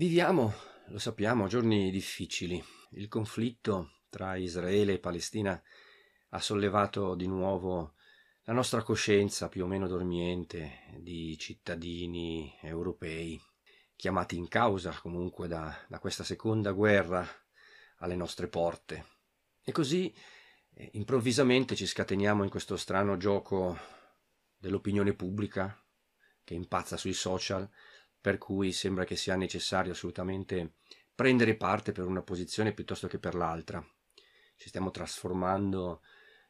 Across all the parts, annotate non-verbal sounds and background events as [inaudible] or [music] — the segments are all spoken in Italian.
Viviamo, lo sappiamo, giorni difficili. Il conflitto tra Israele e Palestina ha sollevato di nuovo la nostra coscienza più o meno dormiente di cittadini europei, chiamati in causa comunque da, da questa seconda guerra alle nostre porte. E così eh, improvvisamente ci scateniamo in questo strano gioco dell'opinione pubblica che impazza sui social per cui sembra che sia necessario assolutamente prendere parte per una posizione piuttosto che per l'altra. Ci stiamo trasformando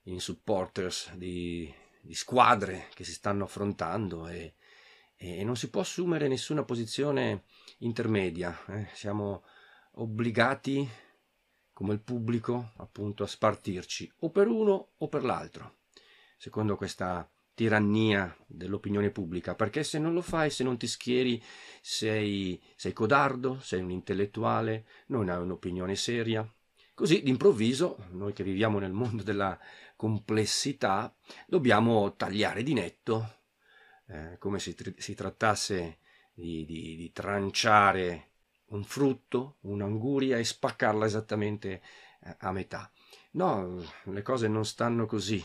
in supporters di, di squadre che si stanno affrontando e, e, non si può assumere nessuna posizione intermedia. Eh? Siamo obbligati, come il pubblico, appunto, a spartirci o per uno o per l'altro, secondo questa tirannia dell'opinione pubblica, perché se non lo fai, se non ti schieri, sei, sei codardo, sei un intellettuale, non hai un'opinione seria. Così d'improvviso, noi che viviamo nel mondo della complessità, dobbiamo tagliare di netto, eh, come se si, si trattasse di, di, di tranciare un frutto, un'anguria e spaccarla esattamente eh, a metà. No, le cose non stanno così.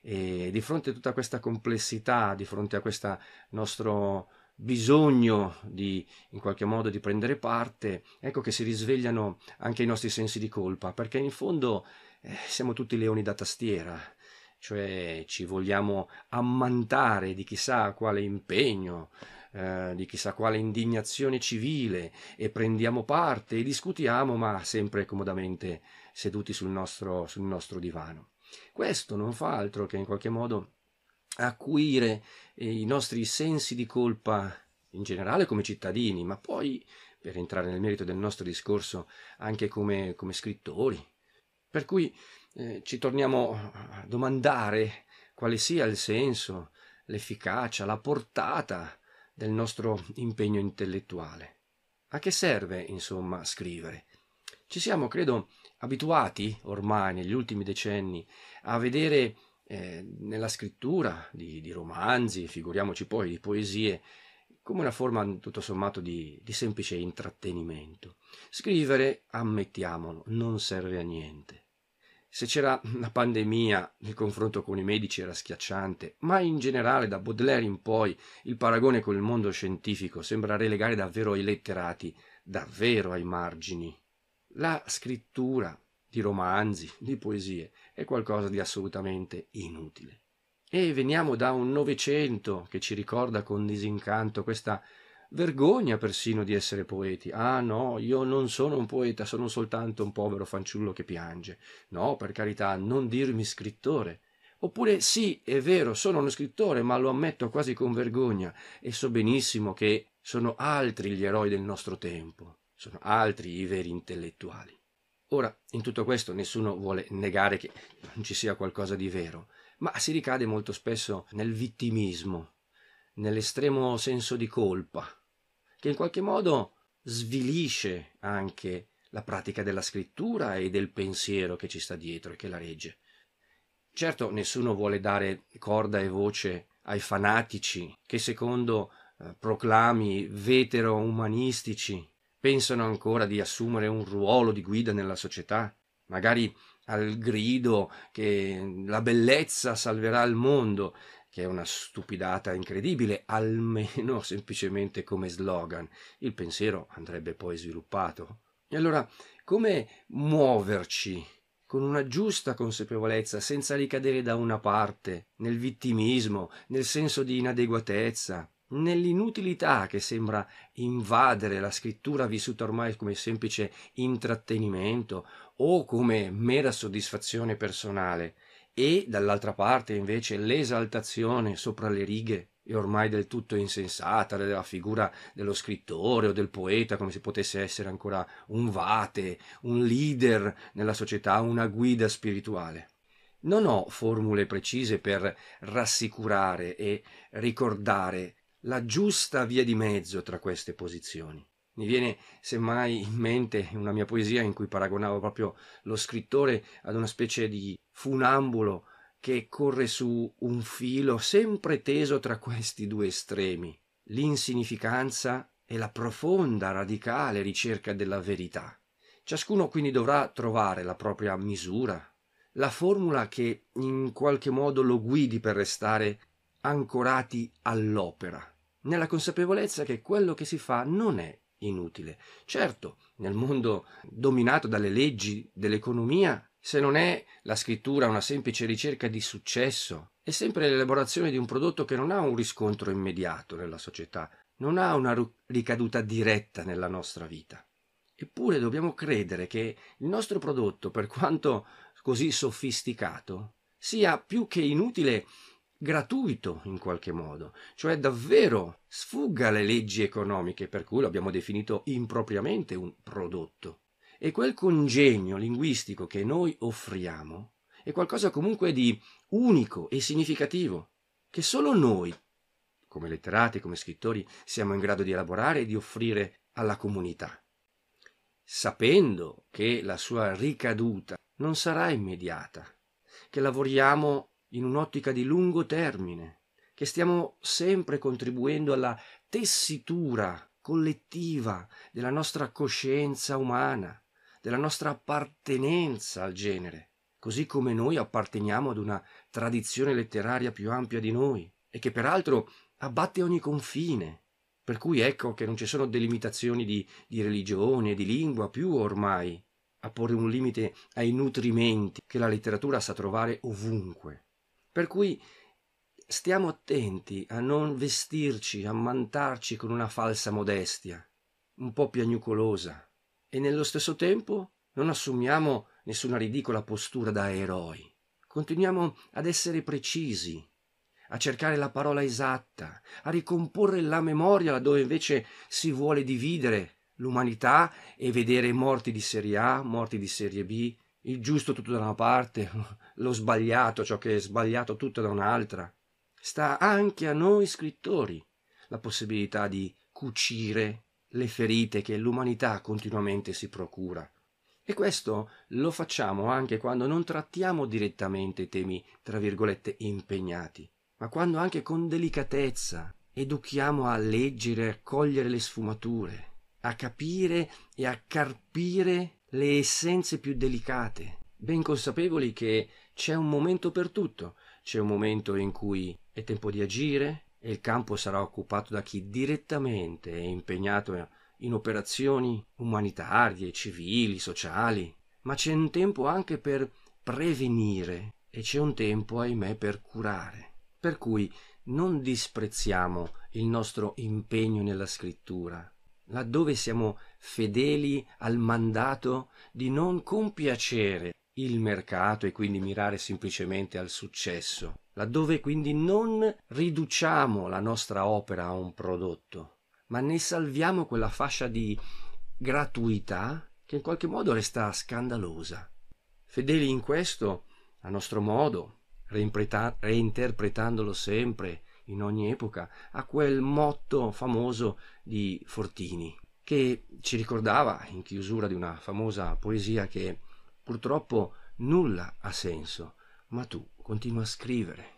E di fronte a tutta questa complessità, di fronte a questo nostro bisogno di in qualche modo di prendere parte, ecco che si risvegliano anche i nostri sensi di colpa, perché in fondo eh, siamo tutti leoni da tastiera, cioè ci vogliamo ammantare di chissà quale impegno, eh, di chissà quale indignazione civile e prendiamo parte e discutiamo, ma sempre comodamente seduti sul nostro, sul nostro divano. Questo non fa altro che in qualche modo acuire eh, i nostri sensi di colpa in generale come cittadini, ma poi, per entrare nel merito del nostro discorso, anche come, come scrittori. Per cui eh, ci torniamo a domandare quale sia il senso, l'efficacia, la portata del nostro impegno intellettuale. A che serve, insomma, scrivere? Ci siamo, credo, abituati ormai negli ultimi decenni a vedere eh, nella scrittura di, di, romanzi, figuriamoci poi di poesie, come una forma tutto sommato di, di semplice intrattenimento. Scrivere, ammettiamolo, non serve a niente. Se c'era una pandemia, il confronto con i medici era schiacciante, ma in generale da Baudelaire in poi il paragone con il mondo scientifico sembra relegare davvero i letterati davvero ai margini la scrittura di romanzi, di poesie, è qualcosa di assolutamente inutile. E veniamo da un Novecento che ci ricorda con disincanto questa vergogna persino di essere poeti. Ah no, io non sono un poeta, sono soltanto un povero fanciullo che piange. No, per carità, non dirmi scrittore. Oppure sì, è vero, sono uno scrittore, ma lo ammetto quasi con vergogna e so benissimo che sono altri gli eroi del nostro tempo sono altri i veri intellettuali. Ora, in tutto questo nessuno vuole negare che non ci sia qualcosa di vero, ma si ricade molto spesso nel vittimismo, nell'estremo senso di colpa, che in qualche modo svilisce anche la pratica della scrittura e del pensiero che ci sta dietro e che la regge. Certo, nessuno vuole dare corda e voce ai fanatici che secondo eh, proclami vetero-umanistici pensano ancora di assumere un ruolo di guida nella società, magari al grido che la bellezza salverà il mondo, che è una stupidata incredibile, almeno [laughs] semplicemente come slogan. Il pensiero andrebbe poi sviluppato. E allora, come muoverci con una giusta consapevolezza, senza ricadere da una parte, nel vittimismo, nel senso di inadeguatezza, nell'inutilità che sembra invadere la scrittura vissuta ormai come semplice intrattenimento o come mera soddisfazione personale e dall'altra parte invece l'esaltazione sopra le righe e ormai del tutto insensata della figura dello scrittore o del poeta come se potesse essere ancora un vate, un leader nella società, una guida spirituale. Non ho formule precise per rassicurare e ricordare la giusta via di mezzo tra queste posizioni. Mi viene semmai in mente una mia poesia in cui paragonavo proprio lo scrittore ad una specie di funambulo che corre su un filo sempre teso tra questi due estremi, l'insignificanza è la profonda, radicale ricerca della verità. Ciascuno quindi dovrà trovare la propria misura, la formula che in qualche modo lo guidi per restare ancorati all'opera, nella consapevolezza che quello che si fa non è inutile. Certo, nel mondo dominato dalle leggi dell'economia, se non è la scrittura una semplice ricerca di successo, è sempre l'elaborazione di un prodotto che non ha un riscontro immediato nella società, non ha una ricaduta diretta nella nostra vita. Eppure dobbiamo credere che il nostro prodotto, per quanto così sofisticato, sia più che inutile gratuito in qualche modo, cioè davvero sfugga alle leggi economiche per cui lo abbiamo definito impropriamente un prodotto. E quel congegno linguistico che noi offriamo è qualcosa comunque di unico e significativo, che solo noi, come letterati, come scrittori, siamo in grado di elaborare e di offrire alla comunità sapendo che la sua ricaduta non sarà immediata, che lavoriamo in un'ottica di lungo termine, che stiamo sempre contribuendo alla tessitura collettiva della nostra coscienza umana, della nostra appartenenza al genere, così come noi apparteniamo ad una tradizione letteraria più ampia di noi e che peraltro abbatte ogni confine, per cui ecco che non ci sono delimitazioni di, di religione di lingua più ormai a porre un limite ai nutrimenti che la letteratura sa trovare ovunque. Per cui stiamo attenti a non vestirci, ammantarci con una falsa modestia, un po' piagnucolosa, e nello stesso tempo non assumiamo nessuna ridicola postura da eroi. Continuiamo ad essere precisi, a cercare la parola esatta, a ricomporre la memoria laddove invece si vuole dividere l'umanità e vedere morti di serie A, morti di serie B, il giusto tutto da una parte, [laughs] lo sbagliato, ciò che è sbagliato tutto da un'altra. Sta anche a noi scrittori la possibilità di cucire le ferite che l'umanità continuamente si procura. E questo lo facciamo anche quando non trattiamo direttamente temi, tra virgolette, impegnati ma quando anche con delicatezza educhiamo a leggere a cogliere le sfumature, a capire e a carpire le essenze più delicate, ben consapevoli che c'è un momento per tutto, c'è un momento in cui è tempo di agire e il campo sarà occupato da chi direttamente è impegnato in operazioni umanitarie, civili, sociali, ma c'è un tempo anche per prevenire e c'è un tempo, ahimè, per curare. Per cui non disprezziamo il nostro impegno nella scrittura, laddove siamo fedeli al mandato di non compiacere il mercato e quindi mirare semplicemente al successo, laddove quindi non riduciamo la nostra opera a un prodotto, ma ne salviamo quella fascia di gratuità che in qualche modo resta scandalosa. Fedeli in questo, a nostro modo, reinterpretandolo sempre, in ogni epoca, a quel motto famoso di Fortini, che ci ricordava in chiusura di una famosa poesia che purtroppo nulla ha senso, ma tu continua a scrivere.